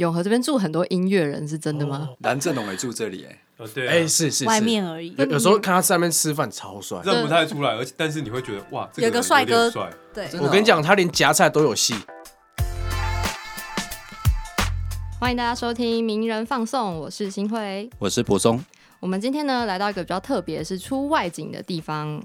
永和这边住很多音乐人，是真的吗？蓝正龙也住这里，哎，哦对啊，哎，是是是，外面而已。有有时候看他在那边吃饭超帅。认不太出来，而且但是你会觉得哇，这有个人帅哥点帅，对，真的哦我跟你讲，他连夹菜都有戏。欢迎大家收听《名人放送》，我是新慧。我是柏松。我们今天呢来到一个比较特别，是出外景的地方，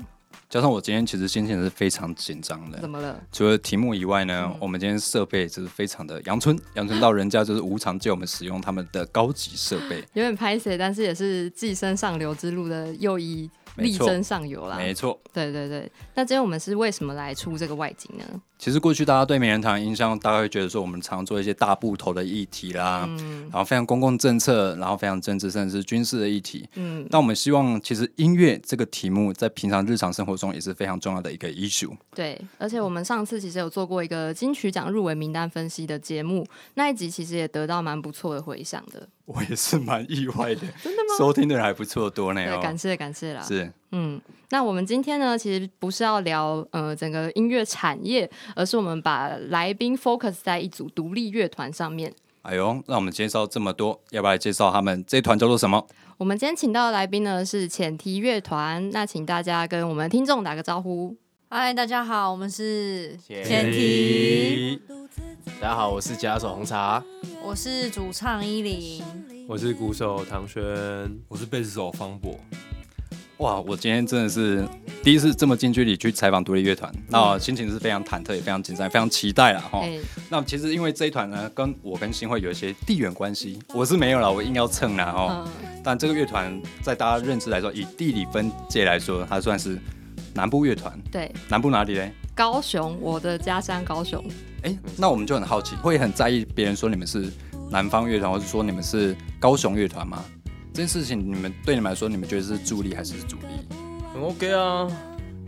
加上我今天其实心情是非常紧张的怎，么了？除了题目以外呢，嗯我们今天设备就是非常的阳春，阳春到人家就是无偿借我们使用他们的高级设备。有点拍谁，但是也是寄生上流之路的又一力争上游啦。没错，对对对，那今天我们是为什么来出这个外景呢？其实过去大家对名人堂的印象，大概会觉得说我们常做一些大部头的议题啦，嗯然后非常公共政策，然后非常政治甚至是军事的议题。嗯，那我们希望，其实音乐这个题目在平常日常生活中也是非常重要的一个 issue。对，而且我们上次其实有做过一个金曲奖入围名单分析的节目，那一集其实也得到蛮不错的回响的。我也是蛮意外的，真的吗？收听的人还不错多呢。感谢感谢啦。是嗯，那我们今天呢，其实不是要聊呃整个音乐产业，而是我们把来宾 focus 在一组独立乐团上面。哎呦，让我们介绍这么多，要不要来介绍他们这一团叫做什么？我们今天请到的来宾呢是浅提乐团，那请大家跟我们的听众打个招呼。嗨，大家好，我们是前提，大家好，我是吉他手红茶。我是主唱依林。我是鼓手唐轩，我是贝斯手方博，哇，我今天真的是第一次这么近距离去采访独立乐团，那我心情是非常忐忑，也非常紧张，非常期待啦哈。哎、那其实因为这一团呢，跟我跟新会有一些地缘关系，我是没有啦，我硬要蹭啦哦。嗯，但这个乐团在大家认知来说，以地理分界来说，它算是南部乐团。对，南部哪里嘞？高雄，我的家乡高雄。哎、那我们就很好奇，会很在意别人说你们是南方乐团，或者说你们是高雄乐团吗？这件事情，你们对你们来说，你们觉得是助力还是阻力？很 OK 啊，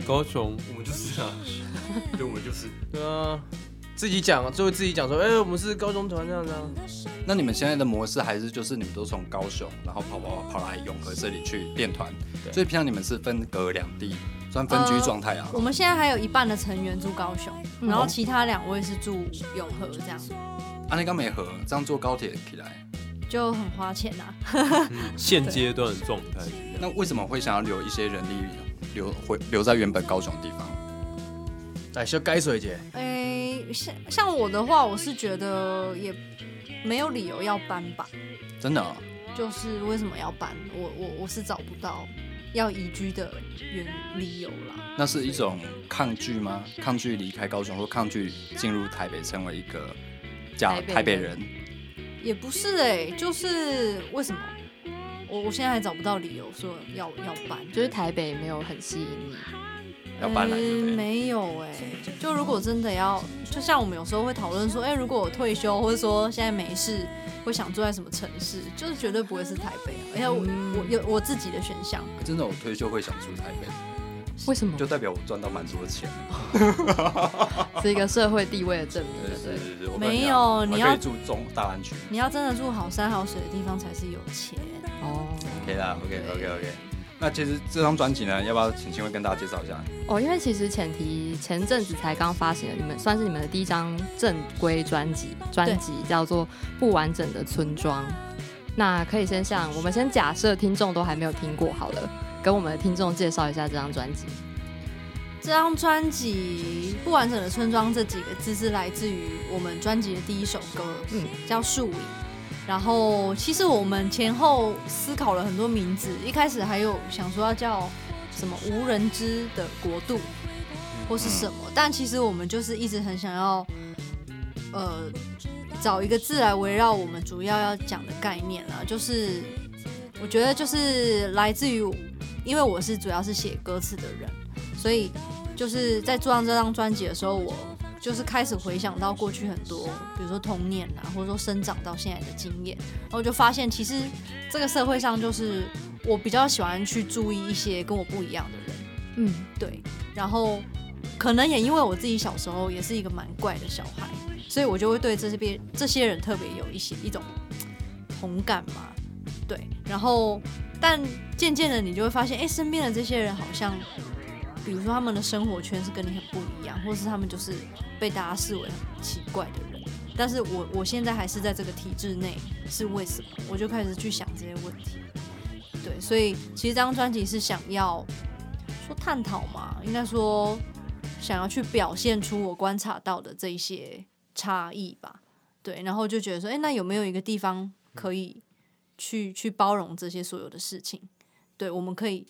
高雄，我们就是啊，对，我们就是，对啊，自己讲就会自己讲说，哎、我们是高中团这样子啊。那你们现在的模式还是就是你们都从高雄，然后跑跑跑来永和这里去练团，对。所以平常你们是分隔两地，算分居状态啊。我们现在还有一半的成员住高雄，嗯然后其他两位是住永和，这样。啊，那刚没合，这样坐高铁起来，就很花钱啊呐、现阶段的状态是这样。那为什么会想要留一些人力留回留在原本高雄的地方？来，修该水姐，哎、像像我的话，我是觉得也没有理由要搬吧。真的、哦，就是为什么要搬？我我我是找不到要移居的原理由啦。那是一种抗拒吗？抗拒离开高雄，或抗拒进入台北，成为一个假台北人台北人？也不是哎、就是为什么？我我现在还找不到理由说要要搬，就是台北没有很吸引你，要搬来？没有哎、就如果真的要，就像我们有时候会讨论说，哎、如果我退休，或者说现在没事，会想住在什么城市，就是绝对不会是台北啊。而且我、嗯我有我自己的选项，真的，我退休会想住台北，为什么？就代表我赚到蛮多钱的。是一个社会地位的证明，对对不对？没有你要住中大安区。你要真的住好山好水的地方才是有钱。哦 OK 啦，OK OK OK。那其实这张专辑呢，要不要请新会跟大家介绍一下？哦，因为其实前提前阵子才刚发行的，你们算是你们的第一张正规专辑，专辑叫做《不完整的村庄》。那可以先向我们先假设听众都还没有听过好了，跟我们的听众介绍一下这张专辑。这张专辑《不完整的村庄》这几个字是来自于我们专辑的第一首歌，嗯嗯，叫《树影》。然后其实我们前后思考了很多名字，一开始还有想说要叫什么“无人知的国度”或是什么，但其实我们就是一直很想要，呃，找一个字来围绕我们主要要讲的概念啦，就是我觉得就是来自于，因为我是主要是写歌词的人，所以就是在做上这张专辑的时候，我就是开始回想到过去很多，比如说童年啊，或者说生长到现在的经验，然后就发现其实这个社会上就是我比较喜欢去注意一些跟我不一样的人，嗯，对，然后可能也因为我自己小时候也是一个蛮怪的小孩，所以我就会对这边这些人特别有一些一种同感嘛，对，然后但渐渐的你就会发现，哎，身边的这些人好像，比如说他们的生活圈是跟你很不一样，或是他们就是被大家视为很奇怪的人，但是我我现在还是在这个体制内，是为什么？我就开始去想这些问题。对，所以其实这张专辑是想要说探讨嘛，应该说想要去表现出我观察到的这一些差异吧。对，然后就觉得说，哎、那有没有一个地方可以去去包容这些所有的事情？对，我们可以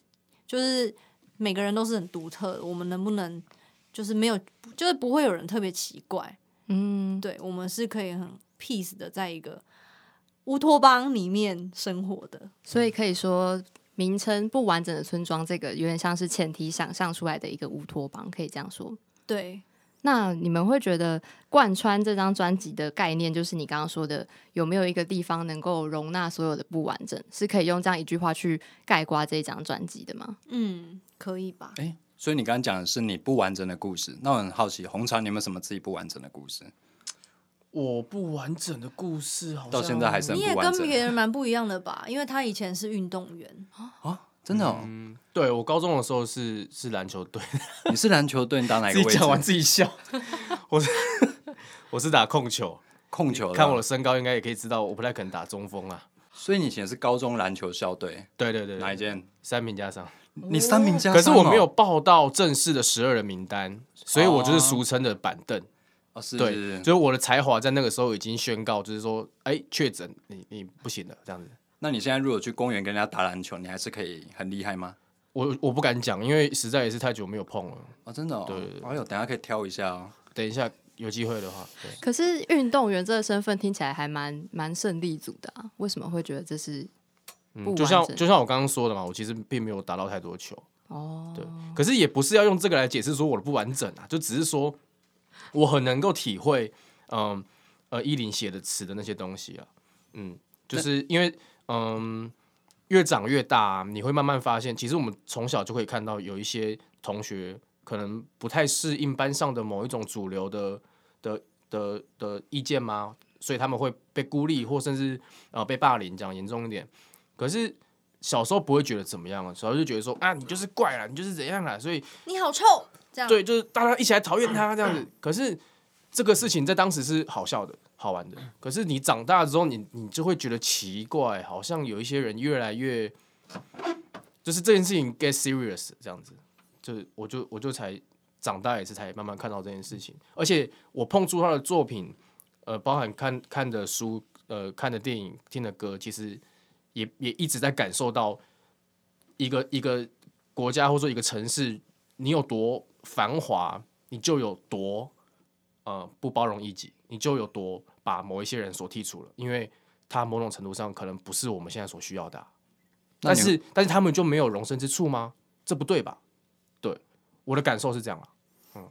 就是每个人都是很独特的，我们能不能就是没有，就是不会有人特别奇怪？嗯，对，我们是可以很 peace 的在一个乌托邦里面生活的。所以可以说名称不完整的村庄，这个有点像是前提想象出来的一个乌托邦，可以这样说。对，那你们会觉得贯穿这张专辑的概念，就是你刚刚说的，有没有一个地方能够容纳所有的不完整，是可以用这样一句话去概括这张专辑的吗？嗯，可以吧？哎，所以你刚刚讲的是你不完整的故事，那我很好奇，红茶你有没有什么自己不完整的故事？我不完整的故事好像到现在还是很你也跟别人蛮不一样的吧？因为他以前是运动员，啊，真的哦，嗯，对我高中的时候是是篮球队，你是篮球队，你打哪自个位置？己讲完自己笑。我是我是打控球，控球，看我的身高应该也可以知道，我不太可能打中锋啊。所以你以前是高中篮球校队，对对对，对哪一？间？三名加上，你三名加上哦，可是我没有报到正式的十二人名单，所以我就是俗称的板凳。哦，是对，就是我的才华在那个时候已经宣告，就是说，哎，确诊，你你不行了，这样子。那你现在如果去公园跟人家打篮球，你还是可以很厉害吗？我我不敢讲，因为实在也是太久没有碰了。哦，真的哦，对哎呦，等下可以挑一下哦。等一下有机会的话，对，可是运动员这个身份听起来还蛮蛮胜利组的啊，为什么会觉得这是就像就像我刚刚说的嘛，我其实并没有打到太多球，哦？对，可是也不是要用这个来解释说我的不完整啊，就只是说我很能够体会，嗯呃依林写的词的那些东西啊，嗯，就是因为嗯越长越大、你会慢慢发现，其实我们从小就可以看到有一些同学可能不太适应班上的某一种主流的的的的意见吗？所以他们会被孤立，或甚至呃被霸凌，讲严重一点。可是小时候不会觉得怎么样啊，小时候就觉得说啊，你就是怪了，你就是怎样了，所以你好臭，这样对，就是大家一起来讨厌他这样子。可是这个事情在当时是好笑的、好玩的。可是你长大之后，你你就会觉得奇怪，好像有一些人越来越，就是这件事情 get serious 这样子。就是我就我就才长大也是才慢慢看到这件事情，而且我碰触他的作品，呃，包含看看的书、呃看的电影、听的歌，其实也也一直在感受到一个一个国家或者说一个城市，你有多繁华，你就有多呃不包容异己，你就有多把某一些人所剔除了，因为他某种程度上可能不是我们现在所需要的啊、但是但是他们就没有容身之处吗？这不对吧？对，我的感受是这样啊。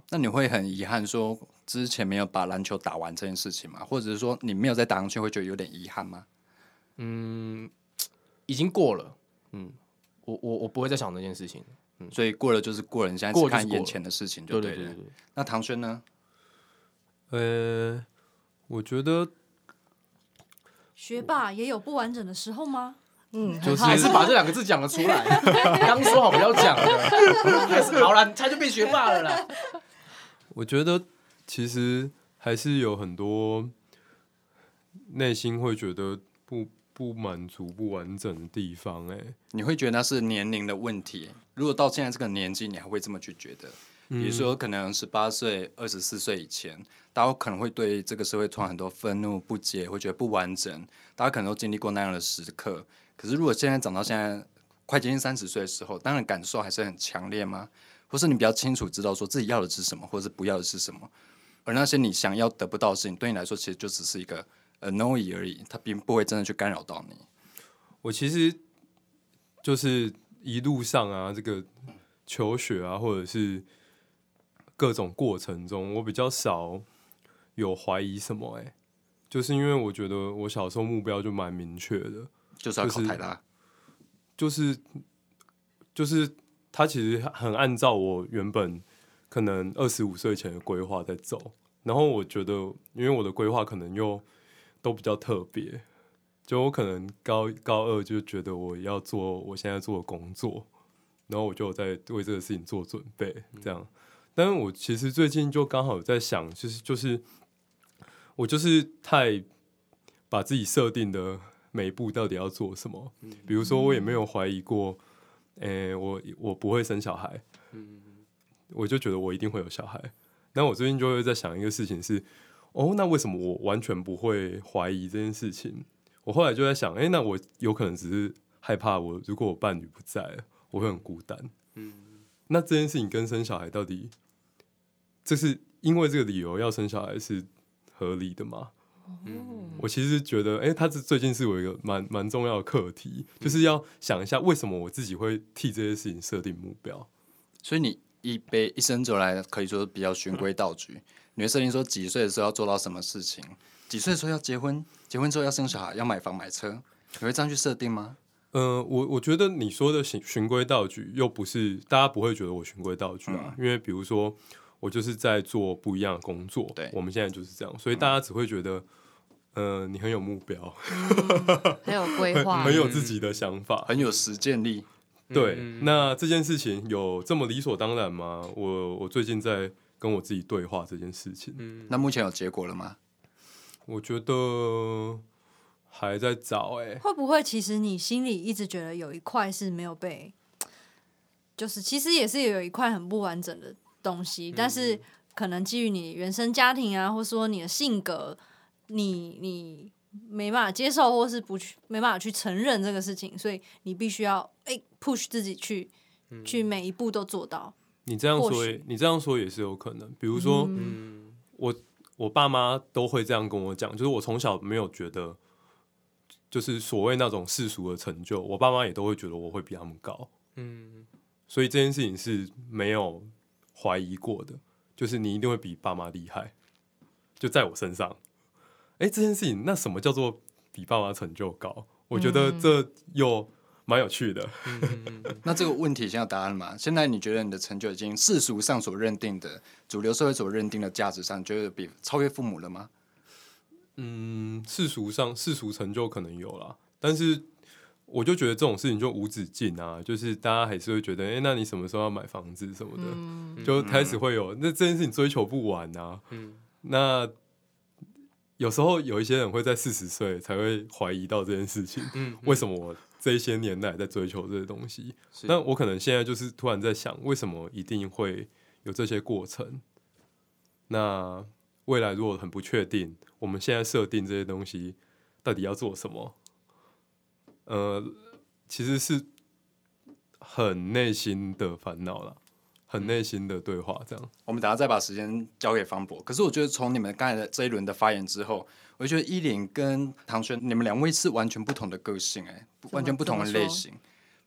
那你会很遗憾说之前没有把篮球打完这件事情吗？或者是说你没有再打上去，会觉得有点遗憾吗？嗯，已经过了。嗯，我我我不会再想这件事情。嗯所以过了就是过了，你现在只看眼前的事情就对了。对对对对，那唐轩呢？呃，我觉得学霸也有不完整的时候吗？嗯，就是还是把这两个字讲了出来。刚说好不要讲的，还是好了，他就变学霸了啦。我觉得其实还是有很多内心会觉得不不满足、不完整的地方、哎，你会觉得那是年龄的问题？如果到现在这个年纪，你还会这么去觉得？比如说，可能十八岁、二十四岁以前，大家可能会对这个社会充满很多愤怒、不解，会觉得不完整。大家可能都经历过那样的时刻。可是，如果现在长到现在快接近三十岁的时候，当然感受还是很强烈吗？或是你比较清楚知道说自己要的是什么，或是不要的是什么？而那些你想要得不到的事情，对你来说其实就只是一个 annoy 而已，它并不会真的去干扰到你。我其实就是一路上啊，这个求学啊，或者是各种过程中，我比较少有怀疑什么、哎，就是因为我觉得我小时候目标就蛮明确的，就是要就是考台大，就是就是他其实很按照我原本可能二十五岁前的规划在走，然后我觉得，因为我的规划可能又都比较特别，就我可能高高二就觉得我要做我现在做的工作，然后我就在为这个事情做准备，这样。但是我其实最近就刚好在想，就是就是我就是太把自己设定的每一步到底要做什么，比如说我也没有怀疑过，诶、我我不会生小孩，我就觉得我一定会有小孩。那我最近就会在想一个事情是，哦，那为什么我完全不会怀疑这件事情？我后来就在想，诶，那我有可能只是害怕我如果我伴侣不在，我会很孤单。那这件事情跟生小孩到底，这是因为这个理由要生小孩是合理的吗？我其实觉得，哎、他这最近是我一个蛮蛮重要的课题，就是要想一下为什么我自己会替这些事情设定目标。所以你一辈一生走来，可以说比较循规蹈矩。你会设定说几岁的时候要做到什么事情，几岁的时候要结婚，结婚之后要生小孩，要买房买车，你会这样去设定吗？呃，我我觉得你说的循循规蹈矩，又不是大家不会觉得我循规蹈矩啊，因为比如说我就是在做不一样的工作，对我们现在就是这样，所以大家只会觉得，呃，你很有目标，很有 规划，很有自己的想法，很有实践力。对，嗯那这件事情有这么理所当然吗？我我最近在跟我自己对话这件事情，嗯那目前有结果了吗？我觉得还在找哎、会不会其实你心里一直觉得有一块是没有被，就是其实也是有一块很不完整的东西，但是可能基于你原生家庭啊，或说你的性格，你你没办法接受，或是不去没办法去承认这个事情，所以你必须要哎、push 自己去去每一步都做到。你这样说也，你这样说也是有可能。比如说，嗯。我我爸妈都会这样跟我讲，就是我从小没有觉得，就是所谓那种世俗的成就，我爸妈也都会觉得我会比他们高，嗯。所以这件事情是没有怀疑过的，就是你一定会比爸妈厉害，就在我身上。哎、这件事情，那什么叫做比爸妈成就高？我觉得这又蛮有趣的。那这个问题现在有答案了吗？现在你觉得你的成就已经世俗上所认定的、主流社会所认定的价值上，觉得比超越父母了吗？嗯，世俗上世俗成就可能有啦，但是我就觉得这种事情就无止境啊，就是大家还是会觉得，哎、那你什么时候要买房子什么的，嗯 就开始会有那这件事情追求不完啊。嗯那有时候有一些人会在四十岁才会怀疑到这件事情，嗯，为什么我这一些年来在追求这些东西？那我可能现在就是突然在想，为什么一定会有这些过程？那未来如果很不确定，我们现在设定这些东西到底要做什么？呃，其实是很内心的烦恼了，很内心的对话，这样。我们等下再把时间交给方博。可是我觉得从你们刚才的这一轮的发言之后，我就觉得依琳跟唐轩，你们两位是完全不同的个性、哎，完全不同的类型。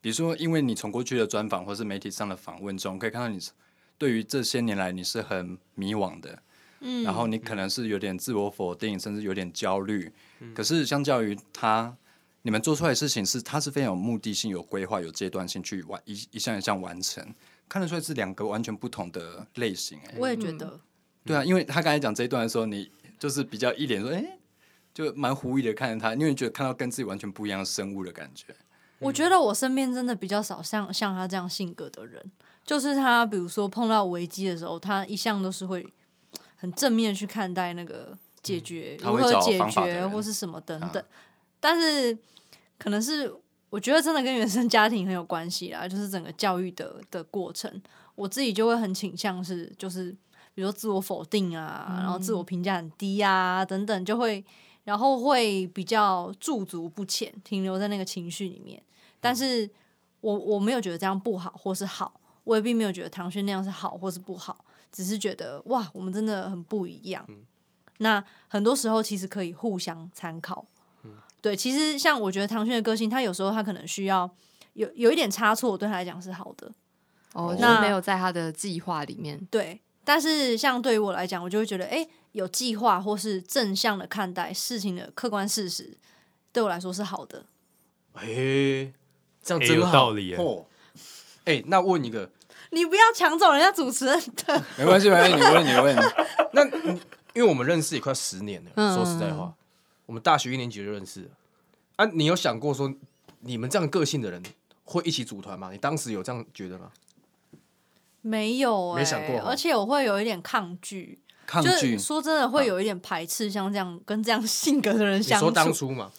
比如说，因为你从过去的专访或是媒体上的访问中，可以看到你是对于这些年来你是很迷惘的，嗯然后你可能是有点自我否定，甚至有点焦虑。可是相较于他，你们做出来的事情是，他是非常有目的性、有规划、有阶段性去完一一项一项完成，看得出来是两个完全不同的类型、哎，我也觉得，对啊，因为他刚才讲这一段的时候，你就是比较一脸说，哎、就蛮狐疑的看着他，因为觉得看到跟自己完全不一样的生物的感觉。我觉得我身边真的比较少像像他这样性格的人，就是他，比如说碰到危机的时候，他一向都是会很正面去看待那个解决，如何解决或是什么等等。啊但是可能是我觉得真的跟原生家庭很有关系啦，就是整个教育的的过程，我自己就会很倾向是就是比如说自我否定啊，然后自我评价很低啊等等，就会然后会比较驻足不前，停留在那个情绪里面。但是我我没有觉得这样不好或是好，我也并没有觉得唐轩那样是好或是不好，只是觉得哇，我们真的很不一样。那很多时候其实可以互相参考。对，其实像我觉得唐轩的个性，他有时候他可能需要有有一点差错，对他来讲是好的。哦，那是没有在他的计划里面。对，但是像对于我来讲，我就会觉得，哎、有计划或是正向的看待事情的客观事实，对我来说是好的。哎，这样真有道理耶哦。哎，那问一个，你不要抢走人家主持人的，没关系，没关系，你问，你问。那你因为我们认识也快十年了，嗯说实在话，我们大学一年级就认识了。啊，你有想过说你们这样个性的人会一起组团吗？你当时有这样觉得吗？没有、哎，没想过哦而且我会有一点抗拒。抗拒是说真的会有一点排斥，像这样跟这样性格的人相你说当处。初嘛，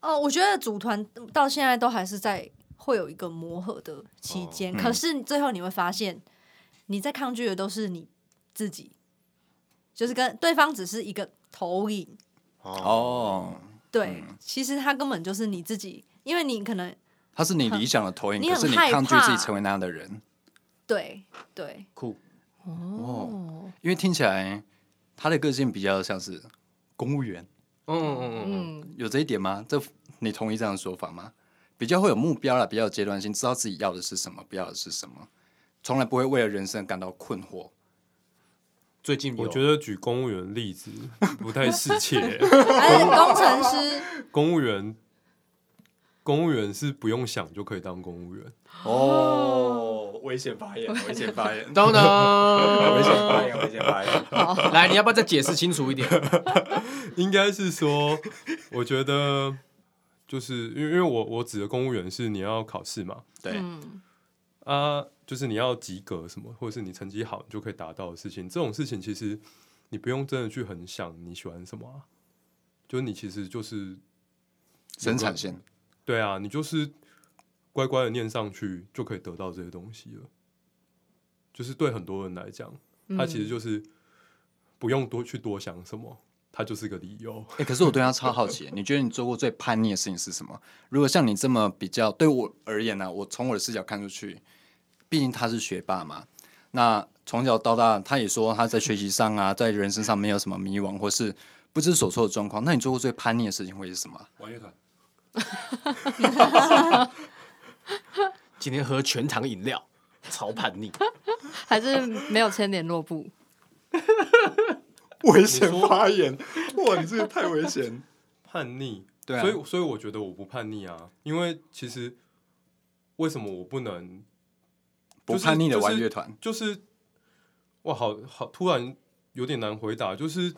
哦，我觉得组团到现在都还是在会有一个磨合的期间，哦可是最后你会发现，你在抗拒的都是你自己，就是跟对方只是一个投影。哦，对，其实他根本就是你自己，因为你可能他是你理想的投影，可是你抗拒自己怕成为那样的人。对对，酷，哦，因为听起来他的个性比较像是公务员，嗯嗯嗯嗯，嗯，有这一点吗？这你同意这样的说法吗？比较会有目标啦，比较有阶段性，知道自己要的是什么，不要的是什么，从来不会为了人生感到困惑。最近我有觉得举公务员例子 不太适切。还有工程师，公务员，公务员是不用想就可以当公务员。哦，危险发言，危险发言，等等，危险发言，危险发言。来，你要不要再解释清楚一点？应该是说，我觉得就是因为因为我我指的公务员是你要考试嘛，对，嗯，啊，就是你要及格什么，或者是你成绩好，你就可以达到的事情。这种事情其实你不用真的去很想你喜欢什么啊，就你其实就是生产线。对啊，你就是乖乖的念上去就可以得到这些东西了。就是对很多人来讲，他其实就是不用多去多想什么，他就是个理由。哎、可是我对他超好奇，你觉得你做过最叛逆的事情是什么？如果像你这么比较，对我而言呢、我从我的视角看出去，毕竟他是学霸嘛，那从小到大，他也说他在学习上啊，在人生上没有什么迷惘或是不知所措的状况。那你做过最叛逆的事情会是什么？玩乐团，今天喝全糖饮料，超叛逆。还是没有签联络簿。危险发言！哇，你这个太危险。叛逆，对啊。所以所以我觉得我不叛逆啊，因为其实为什么我不能？就是不叛逆的玩乐团，就是哇，好好突然有点难回答，就是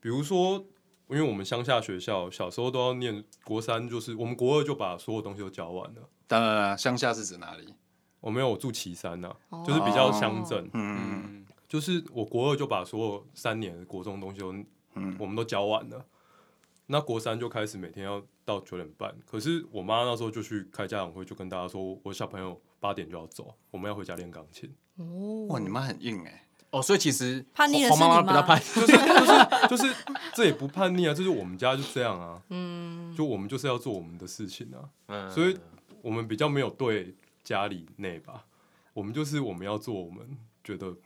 比如说，因为我们乡下学校小时候都要念国三，就是我们国二就把所有东西都教完了。当然了，乡下是指哪里？我没有住岐山呐、就是比较乡镇，嗯，就是我国二就把所有三年的国中的东西都，嗯。我们都教完了。那国三就开始每天要到九点半，可是我妈那时候就去开家长会，就跟大家说，我小朋友八点就要走，我们要回家练钢琴。哇，你妈很硬哎、哦，所以其实叛逆的黄妈妈比较叛，就是 这也不叛逆啊，就是我们家就这样啊，嗯，就我们就是要做我们的事情啊，嗯。所以我们比较没有对家里内吧，我们就是我们要做我们觉得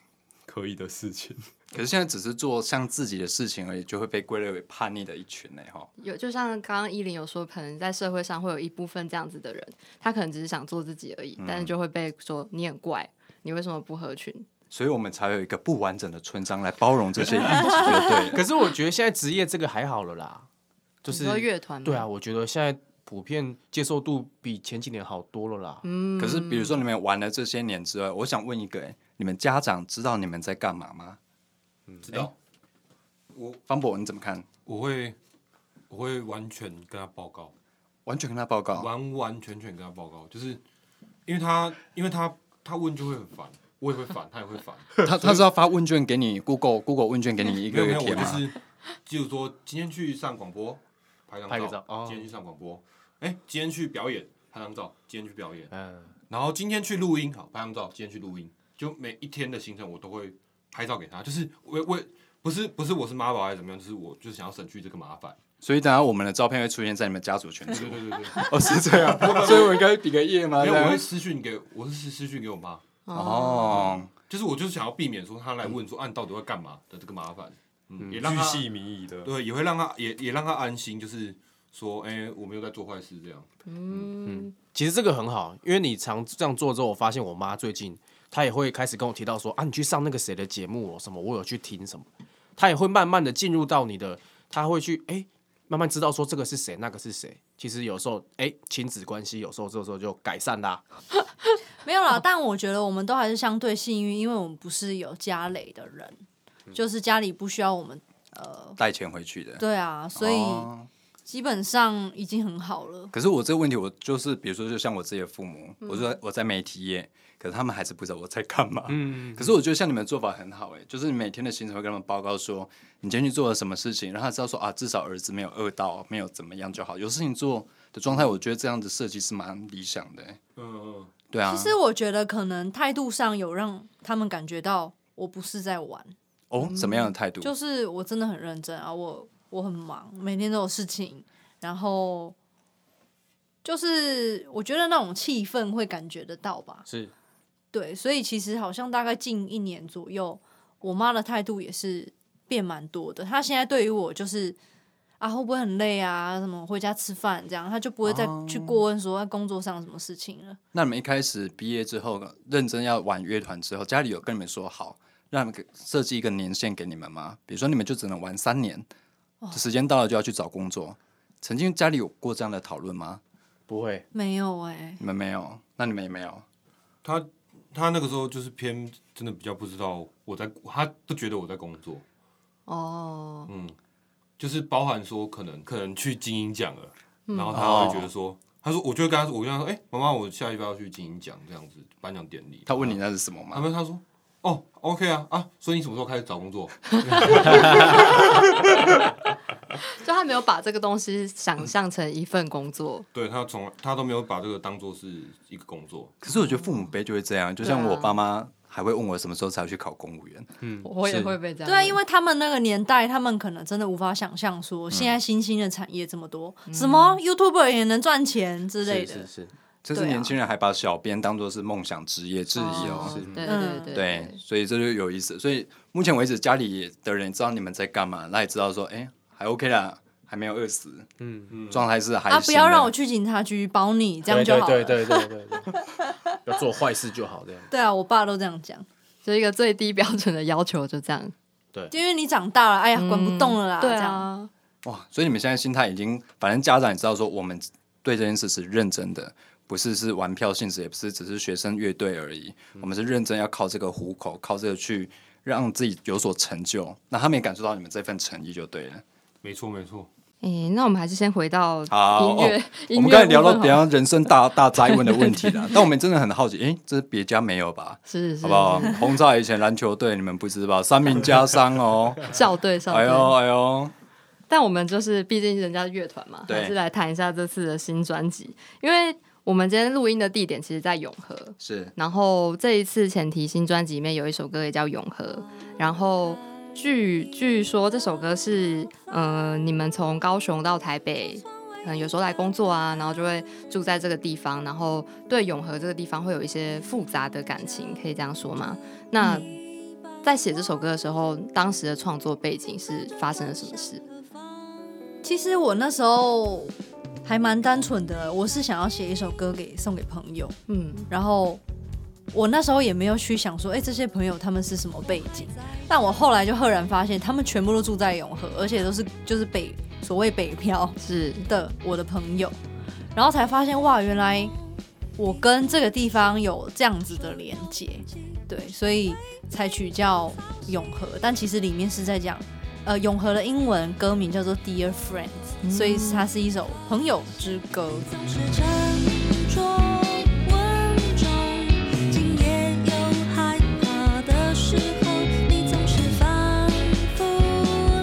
可以的事情。可是现在只是做像自己的事情而已，就会被归类为叛逆的一群呢，哈。有，就像刚刚依林有说，可能在社会上会有一部分这样子的人，他可能只是想做自己而已，但是就会被说你很怪，你为什么不合群？所以我们才有一个不完整的村章来包容这些议题，对。可是我觉得现在职业这个还好了啦，就是说乐团对啊，，我觉得现在普遍接受度比前几年好多了啦。嗯可是比如说你们玩了这些年之外，我想问一个、欸，你们家长知道你们在干嘛吗？知道？我方博你怎么看？我会我会完全跟他报告，完全跟他报告。完完全全跟他报告，就是因为他因为他他问就会很烦，我也会烦，他也会烦。他他是要发问卷给你，Google Google 问卷给你一个一个填吗？我就是，就是说今天去上广播，拍张拍个照哦今天去上广播，哎，今天去表演，拍张照，今天去表演，嗯，然后今天去录音，好，拍张照，今天去录音，就每一天的行程我都会拍照给他，就是我我不是不是我是妈宝还是怎么样，就是我就是想要省去这个麻烦。所以等下我们的照片会出现在你们家族群组对对。对对对，哦，是这样，所以我应该比个耶吗？因为，我会私讯给我是私私讯给我妈，哦，就是我就是想要避免说他来问说啊你到底会干嘛的这个麻烦，嗯，也巨让他细靡遗的，对也会让他也也让他安心，就是说哎、我没有在做坏事这样。嗯，其实这个很好，因为你常这样做之后，我发现我妈最近她也会开始跟我提到说啊，你去上那个谁的节目哦，什么我有去听什么，她也会慢慢的进入到你的，她会去哎、慢慢知道说这个是谁，那个是谁。其实有时候哎，亲子关系有时候这时候就改善啦。没有啦，但我觉得我们都还是相对幸运，因为我们不是有家累的人，就是家里不需要我们呃，带钱回去的。对啊，所以哦基本上已经很好了。可是我这个问题，我就是比如说，就像我自己的父母，嗯我说我在媒体业，可是他们还是不知道我在干嘛。嗯，可是我觉得像你们做法很好、哎，就是你每天的行程会跟他们报告说你今天去做了什么事情，让他知道说啊，至少儿子没有饿到，没有怎么样就好。有事情做的状态，我觉得这样的设计是蛮理想的、哎嗯嗯，对啊，其实我觉得可能态度上有让他们感觉到我不是在玩，哦，什么样的态度？就是我真的很认真啊，我我很忙，每天都有事情，然后就是我觉得那种气氛会感觉得到吧。是对，所以其实好像大概近一年左右，我妈的态度也是变蛮多的。她现在对于我就是啊，会不会很累啊？什么回家吃饭这样，她就不会再去过问说在工作上什么事情了。那你们一开始毕业之后，认真要玩乐团之后，家里有跟你们说好，让你们给设计一个年限给你们吗？比如说你们就只能玩三年，时间到了就要去找工作。曾经家里有过这样的讨论吗？不会，没有哎、你们没有，那你们也没有。他他那个时候就是偏真的比较不知道我在，他不觉得我在工作，哦，嗯，就是包含说可能可能去精英奖了，嗯然后他会觉得说，他说我就会跟他说，我跟他说，哎、妈妈，我下礼拜要去金鹰奖这样子颁奖典礼。他问你那是什么吗？他们他说，哦，OK 啊啊，所以你什么时候开始找工作？就他没有把这个东西想象成一份工作，对他从来他都没有把这个当做是一个工作。可是我觉得父母辈就会这样，就像我爸妈还会问我什么时候才去考公务员。嗯我也会被这样。对啊，因为他们那个年代，他们可能真的无法想象说现在新兴的产业这么多，什么 YouTuber 也能赚钱之类的。是是是，这是年轻人还把小编当做是梦想职业之一哦。哦对嗯对对对，所以这就有意思。所以目前为止，家里的人知道你们在干嘛，那也知道说，哎、还 OK 啦，还没有饿死，嗯嗯，状态是还啊，不要让我去警察局保你，这样对就好了。对对对对对对，要做坏事就好这样。对啊，我爸都这样讲，就一个最低标准的要求，就这样。对因为你长大了，哎呀，管不动了啦。对这样啊，哇！所以你们现在心态已经，反正家长也知道说，我们对这件事是认真的，不是是玩票性质，也不是只是学生乐队而已。我们是认真要靠这个糊口，靠这个去让自己有所成就。那他们也感受到你们这份诚意就对了。没错没错。诶，那我们还是先回到音乐。我们刚才聊到比方人生大大灾问的问题了，但我们真的很好奇，诶，这是别家没有吧？是是好不好？轰炸以前篮球队，你们不知道，三名加三哦。校队校队。哎呦哎呦，但我们就是毕竟人家是乐团嘛，对还是来谈一下这次的新专辑，因为我们今天录音的地点其实在永和，是然后这一次前提新专辑里面有一首歌也叫《永和》，然后据据说这首歌是呃你们从高雄到台北，可能有时候来工作啊，然后就会住在这个地方，然后对永和这个地方会有一些复杂的感情，可以这样说吗？那在写这首歌的时候，当时的创作背景是发生了什么事？其实我那时候还蛮单纯的，我是想要写一首歌给送给朋友，嗯，然后我那时候也没有去想说，哎、这些朋友他们是什么背景，但我后来就赫然发现，他们全部都住在永和，而且都是就是北所谓北漂是。的我的朋友，然后才发现哇，原来我跟这个地方有这样子的连接，对，所以才取叫永和，但其实里面是在讲。呃，永和的英文歌名叫做 Dear 所以它是一首朋友之歌。总是沉着稳重，今夜有害怕的时候，你总是反复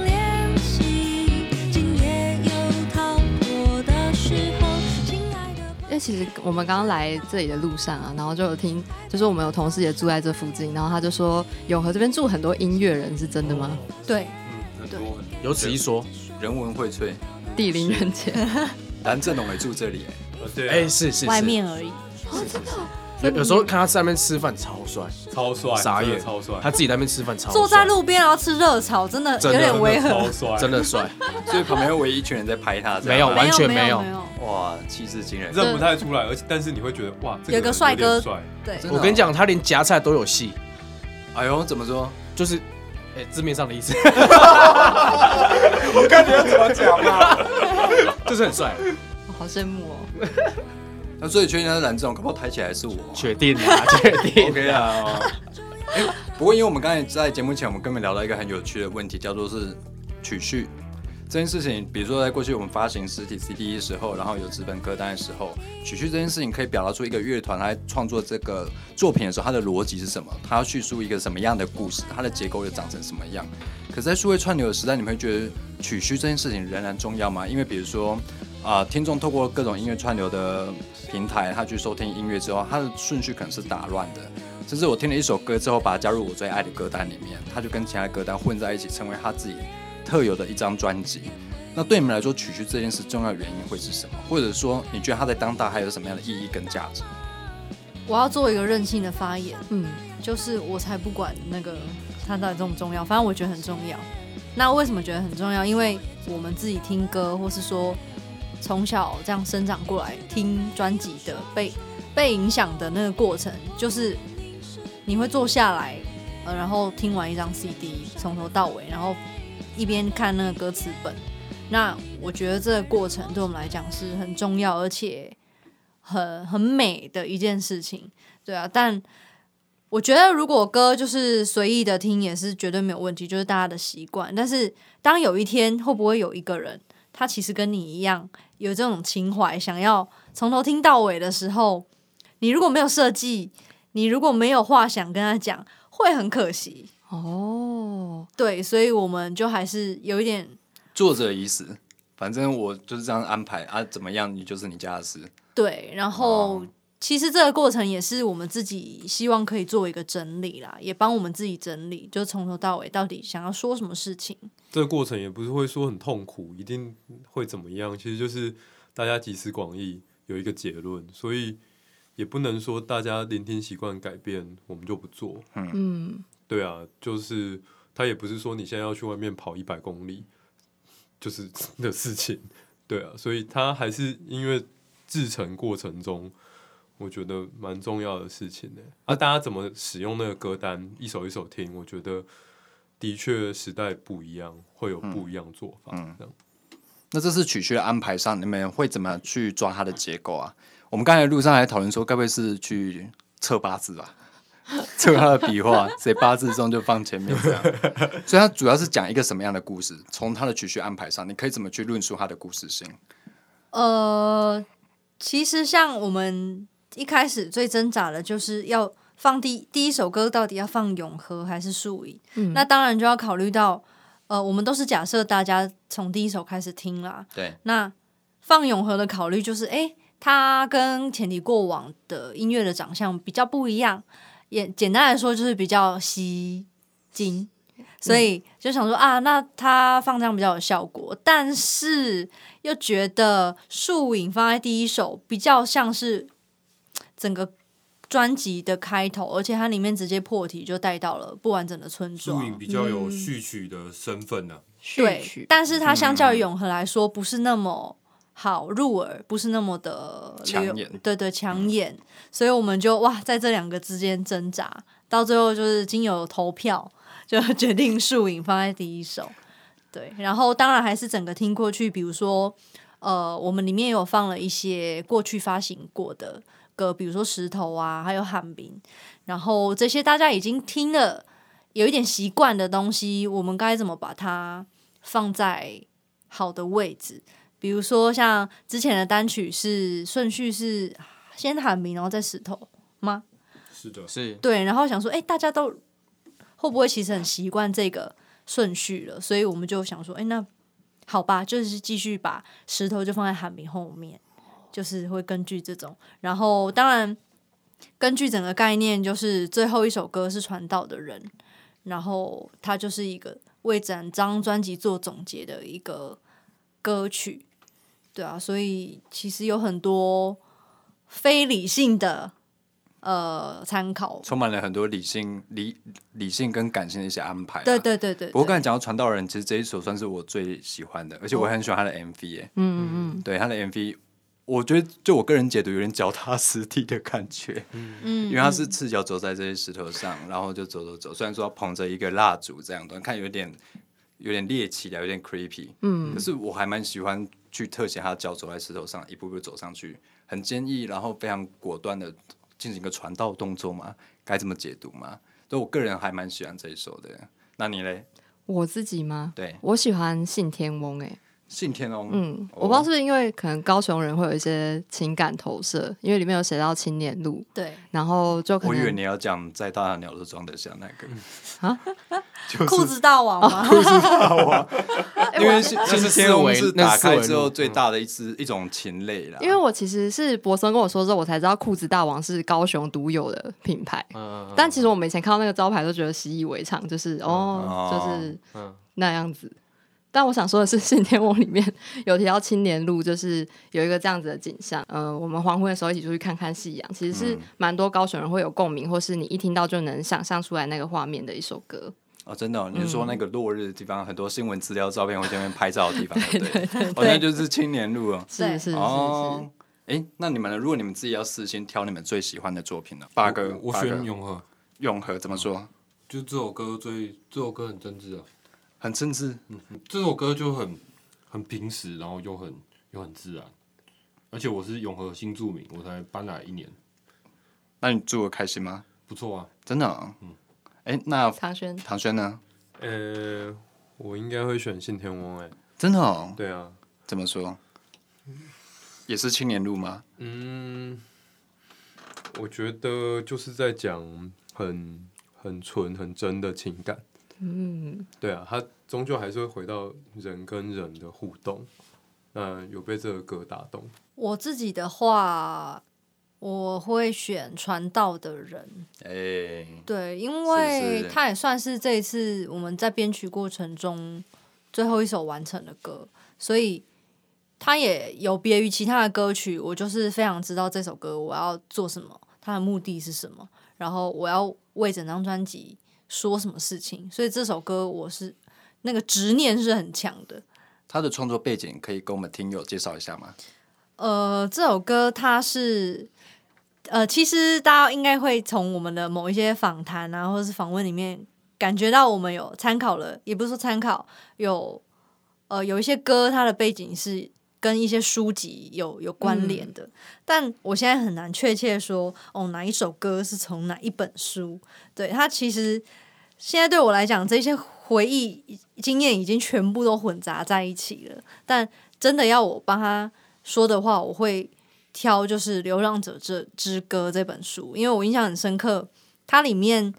练习。今夜有逃脱的时候，亲爱的。因为其实我们刚刚来这里的路上啊，然后就有听，就是我们有同事也住在这附近，然后他就说永和这边住很多音乐人，是真的吗？对，嗯，很多有此一说。人文荟萃，地灵人杰，蓝正龙也住这里、呃对啊，哎，是是外，面而已。有有时候看他在那边吃饭超帅，超帅，傻眼。超帅，他自己在那边吃饭超帅。坐在路边然后吃热炒，真的有点违和。超帅，真的帅，所以旁边唯一一群人在拍他，没有完全没有。哇，气势惊人。认不太出来，而且但是你会觉得哇，这有个人帅哥点帅，对，我跟你讲，他连夹菜都有戏，哎呦，怎么说？就是哎字面上的意思，我看你要怎么讲嘛。就是很帅，我好羡慕哦。那所以确定他是蓝正龙，可不好抬起来是我。确定啊，确定 OK 啊。哦哎、不过因为我们刚才在节目前，我们根本聊到一个很有趣的问题，叫做是曲序。这件事情，比如说在过去我们发行实体 CD 的时候，然后有纸本歌单的时候，曲序这件事情可以表达出一个乐团他在创作这个作品的时候，它的逻辑是什么，他要叙述一个什么样的故事，它的结构又长成什么样。可，在数位串流的时代，你们会觉得曲序这件事情仍然重要吗？因为比如说，啊、听众透过各种音乐串流的平台，他去收听音乐之后，他的顺序可能是打乱的。甚至我听了一首歌之后，把它加入我最爱的歌单里面，它就跟其他歌单混在一起，成为他自己特有的一张专辑。那对你们来说，曲序这件事重要原因会是什么？或者说，你觉得它在当代还有什么样的意义跟价值？我要做一个任性的发言，嗯，就是我才不管那个它到底重不重要，反正我觉得很重要。那为什么觉得很重要？因为我们自己听歌，或是说从小这样生长过来听专辑的被被影响的那个过程，就是你会坐下来，呃，然后听完一张 CD 从头到尾，然后一边看那个歌词本。那我觉得这个过程对我们来讲是很重要，而且很很美的一件事情。对啊，但我觉得如果歌就是随意的听也是绝对没有问题，就是大家的习惯。但是当有一天会不会有一个人，他其实跟你一样有这种情怀，想要从头听到尾的时候，你如果没有设计，你如果没有话想跟他讲，会很可惜。哦，对，所以我们就还是有一点作者已死，反正我就是这样安排啊，怎么样你就是你家的事。对，然后哦其实这个过程也是我们自己希望可以做一个整理啦，也帮我们自己整理，就从头到尾到底想要说什么事情。这个过程也不是会说很痛苦，一定会怎么样，其实就是大家集思广益，有一个结论，所以也不能说大家聆听习惯改变，我们就不做。嗯，对啊，就是他也不是说你现在要去外面跑一百公里，就是的事情。对啊，所以他还是因为制成过程中，我觉得蛮重要的事情呢。啊，大家怎么使用那个歌单，一首一首听，我觉得的确时代不一样，会有不一样做法。嗯这样那这次曲序的安排上，你们会怎么去抓它的结构啊？我们刚才路上还讨论说，该不会是去测八字吧？测他的笔画，谁八字中就放前面这样。所以他主要是讲一个什么样的故事？从他的曲序安排上，你可以怎么去论述他的故事性？呃，其实像我们一开始最挣扎的就是要放第第一首歌到底要放永和还是树影，嗯那当然就要考虑到，呃，我们都是假设大家从第一首开始听啦，对，那放永和的考虑就是，诶，它跟前提过往的音乐的长相比较不一样，也简单来说就是比较吸睛，所以就想说啊，那它放这样比较有效果，但是又觉得树影放在第一首比较像是整个专辑的开头，而且它里面直接破题就带到了不完整的村庄树影。比较有序曲的身份呢、对序曲，但是它相较于永恒来说，不是那么好入耳，不是那么的抢眼对对，抢眼。所以我们就哇，在这两个之间挣扎，到最后就是经由投票，就 决定树影放在第一首。对，然后当然还是整个听过去，比如说，呃，我们里面有放了一些过去发行过的歌，比如说石头啊，还有汉冰，然后这些大家已经听了有一点习惯的东西，我们该怎么把它放在好的位置？比如说像之前的单曲是顺序是先喊名，然后再石头吗？是的，是对，然后想说，哎、大家都会不会其实很习惯这个顺序了？所以我们就想说，哎、那好吧，就是继续把石头就放在喊名后面，就是会根据这种，然后当然根据整个概念，就是最后一首歌是传道的人，然后它就是一个为整张专辑做总结的一个歌曲，对啊，所以其实有很多非理性的呃参考，充满了很多理性、理理性跟感性的一些安排、啊。对对对对，对不过刚才讲到传道人，其实这一首算是我最喜欢的，而且我很喜欢他的 MV 耶、嗯嗯对他的 MV，我觉得就我个人解读有点脚踏实地的感觉，嗯，因为他是赤脚走在这些石头上，然后就走走走，虽然说捧着一个蜡烛这样的，看有点有点猎奇的，有点 creepy，嗯。可是我还蛮喜欢去特写他的脚走在石头上，一步步走上去，很坚毅，然后非常果断的进行一个传道动作嘛，该怎么解读嘛？所以我个人还蛮喜欢这一首的。那你嘞？我自己吗？对，我喜欢信天翁、欸，信天翁，嗯，哦。我不知道是不是因为可能高雄人会有一些情感投射，因为里面有写到青年路，对，然后就可能我以为你要讲在大的鸟都装得下那个。啊，裤子大王吗？因为信信那是思天翁维是打开之后最大的一只一种禽类啦。因为我其实是博森跟我说之后，我才知道裤子大王是高雄独有的品牌。嗯，但其实我们以前看到那个招牌都觉得习以为常，就是哦，哦。就是嗯。那样子。但我想说的是，《信天翁》里面 有提到青年路，就是有一个这样子的景象。呃，我们黄昏的时候一起出去看看夕阳，其实是嗯蛮多高雄人会有共鸣，或是你一听到就能想象出来那个画面的一首歌。哦，真的、哦，你是嗯说那个落日的地方，很多新闻资料、照片会在那边拍照的地方，对不对？哦，那就是青年路哦。是是是是，哦，哎，那你们呢？如果你们自己要私心挑你们最喜欢的作品呢？八哥，我选永和，永和怎么说？就这首歌最这首歌很真挚啊，很真挚，这首歌就很很平实，然后又很又很自然，而且我是永和新住民，我才搬来一年，那你住的开心吗？不错啊。真的、哦，嗯，哎，那唐轩，唐轩呢？呃，我应该会选信天翁，哎，真的哦，对啊，怎么说？也是青年路吗？嗯，我觉得就是在讲很很纯很真的情感，嗯，对啊，他终究还是会回到人跟人的互动，那有被这个歌打动，我自己的话，我会选传道的人，哎，对，因为他也算是这一次我们在编曲过程中最后一首完成的歌，所以他也有别于其他的歌曲，我就是非常知道这首歌我要做什么，它的目的是什么，然后我要为整张专辑说什么事情，所以这首歌我是那个执念是很强的。他的创作背景可以跟我们听友介绍一下吗？呃，这首歌它是，呃，其实大家应该会从我们的某一些访谈啊，或者是访问里面感觉到我们有参考了，也不是说参考，有呃有一些歌它的背景是跟一些书籍有有关联的，但我现在很难确切说哦哪一首歌是从哪一本书，对它其实现在对我来讲这些回忆经验已经全部都混杂在一起了，但真的要我帮他说的话，我会挑就是《流浪者这之歌》这本书，因为我印象很深刻，它里面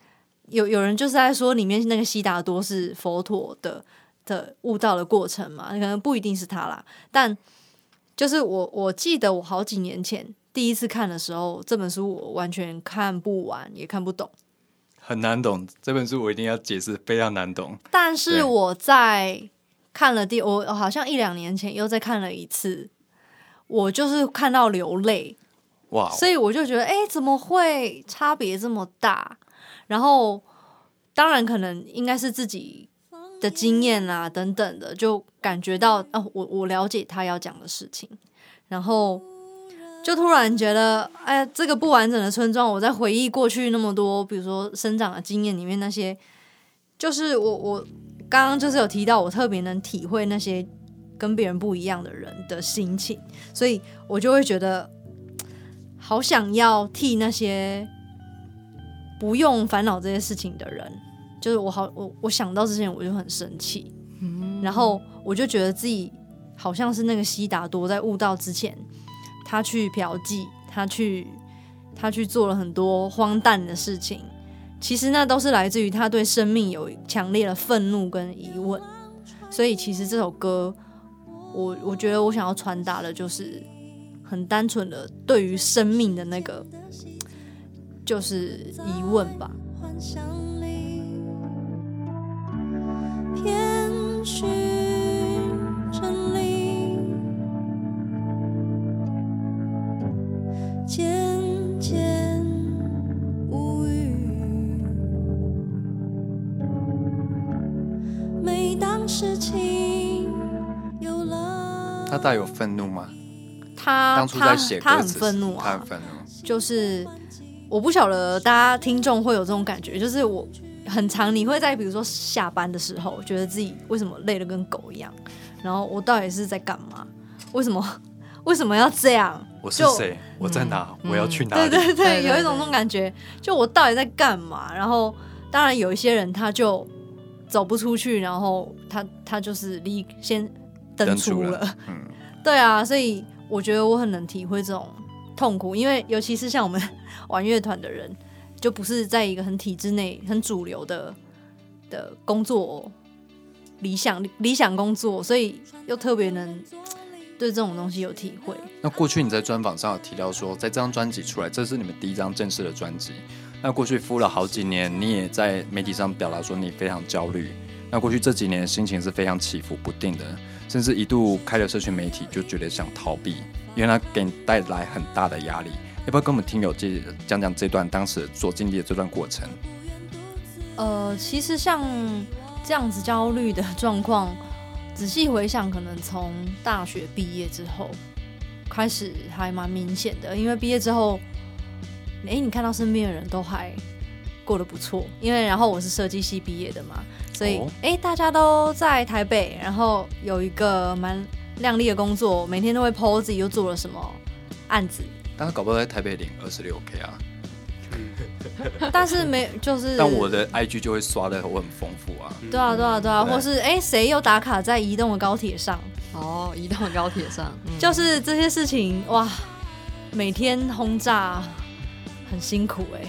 有有人就是在说里面那个悉达多是佛陀的的悟道的过程嘛，可能不一定是他啦，但就是我我记得我好几年前第一次看的时候，这本书我完全看不完，也看不懂。很难懂，这本书我一定要解释，非常难懂。但是我在看了第我好像一两年前又再看了一次，我就是看到流泪，哇哦，所以我就觉得，哎、怎么会差别这么大？然后，当然可能应该是自己的经验啊等等的，就感觉到哦，我我了解他要讲的事情，然后就突然觉得，哎呀，这个不完整的村庄，我在回忆过去那么多，比如说生长的经验里面那些，就是我我刚刚就是有提到，我特别能体会那些跟别人不一样的人的心情，所以我就会觉得。好想要替那些不用烦恼这些事情的人，就是我好我我想到之前我就很生气，嗯然后我就觉得自己好像是那个悉达多在悟道之前，他去嫖妓，他去他去做了很多荒诞的事情，其实那都是来自于他对生命有强烈的愤怒跟疑问，所以其实这首歌，我我觉得我想要传达的就是很单纯的对于生命的那个就是疑问吧。带有愤怒吗？他当初他在写他很愤怒啊他很，愤怒。就是我不晓得大家听众会有这种感觉，就是我很常你会在比如说下班的时候，觉得自己为什么累得跟狗一样，然后我到底是在干嘛？为什么 为什么要这样？我是谁？我在哪？我要去哪里？对对对，有一种那种感觉，就我到底在干嘛？然后当然有一些人他就走不出去，然后他他就是离先登登出了。出了，嗯，对啊，所以我觉得我很能体会这种痛苦，因为尤其是像我们 玩乐团的人，就不是在一个很体制内、很主流的的工作理想理想工作，所以又特别能对这种东西有体会。那过去你在专访上有提到说，在这张专辑出来，这是你们第一张正式的专辑。那过去敷了好几年，你也在媒体上表达说你非常焦虑。那过去这几年心情是非常起伏不定的，甚至一度开了社群媒体就觉得想逃避，因为它给你带来很大的压力。要不要跟我们听友这讲讲这段当时所经历的这段过程？呃，其实像这样子焦虑的状况，仔细回想，可能从大学毕业之后开始还蛮明显的。因为毕业之后，哎、你看到身边的人都还过得不错，因为然后我是设计系毕业的嘛，所以哦。哎、诶大家都在台北，然后有一个蛮亮丽的工作，每天都会 PO 自己又做了什么案子，大家搞不好在台北领二十六 K 啊，但是没就是，但我的 IG 就会刷的我很丰富啊。对啊对啊对啊，或是哎谁又打卡在移动的高铁上。哦，移动的高铁上，嗯。就是这些事情哇，每天轰炸很辛苦哎、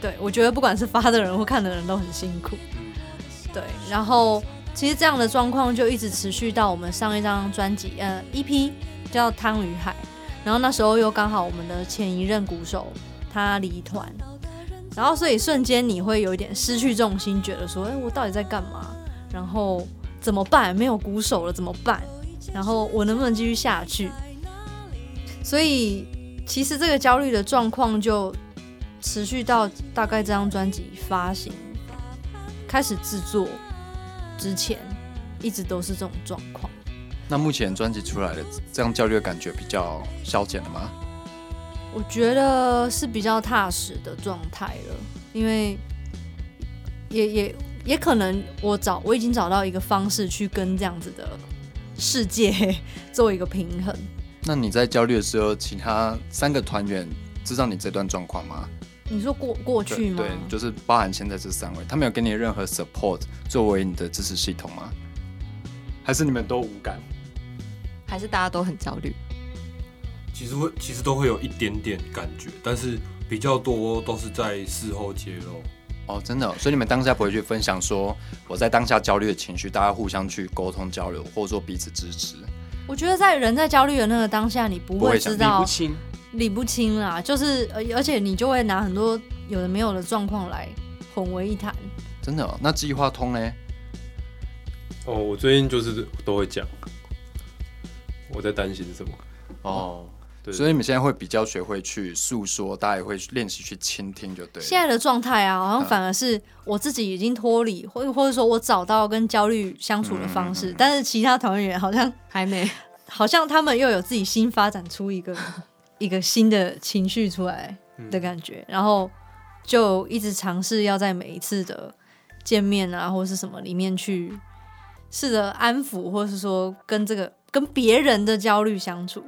对我觉得不管是发的人或看的人都很辛苦。对，然后其实这样的状况就一直持续到我们上一张专辑，呃，EP 叫《汤与海》，然后那时候又刚好我们的前一任鼓手他离团，然后所以瞬间你会有一点失去重心，觉得说，哎、我到底在干嘛？然后怎么办？没有鼓手了怎么办？然后我能不能继续下去？所以其实这个焦虑的状况就持续到大概这张专辑发行开始制作之前，一直都是这种状况。那目前专辑出来的这样焦虑的感觉比较消减了吗？我觉得是比较踏实的状态了，因为也也也可能我找我已经找到一个方式去跟这样子的世界 做一个平衡。那你在焦虑的时候，其他三个团员知道你这段状况吗？你说过过去吗？对，对就是包含现在这三位，他们有给你任何 support 作为你的支持系统吗？还是你们都无感？还是大家都很焦虑。其实会其实都会有一点点感觉，但是比较多都是在事后揭露。哦，真的哦、所以你们当下不会去分享说我在当下焦虑的情绪，大家互相去沟通交流，或者说彼此支持。我觉得在人在焦虑的那个当下，你不不会知道理不清，理不清啦，就是而而且你就会拿很多有的没有的状况来混为一谈。真的哦、那计划通呢？哦，我最近就是都会讲，我在担心什么。哦，对，所以你们现在会比较学会去诉说，大家也会练习去倾听，就对了。现在的状态啊，好像嗯反而是我自己已经脱离，或或者说我找到跟焦虑相处的方式，嗯嗯嗯但是其他团员好像还没，好像他们又有自己新发展出一个一个新的情绪出来的感觉，然后就一直尝试要在每一次的见面啊，或者是什么里面去试着安抚，或是说跟这个跟别人的焦虑相处。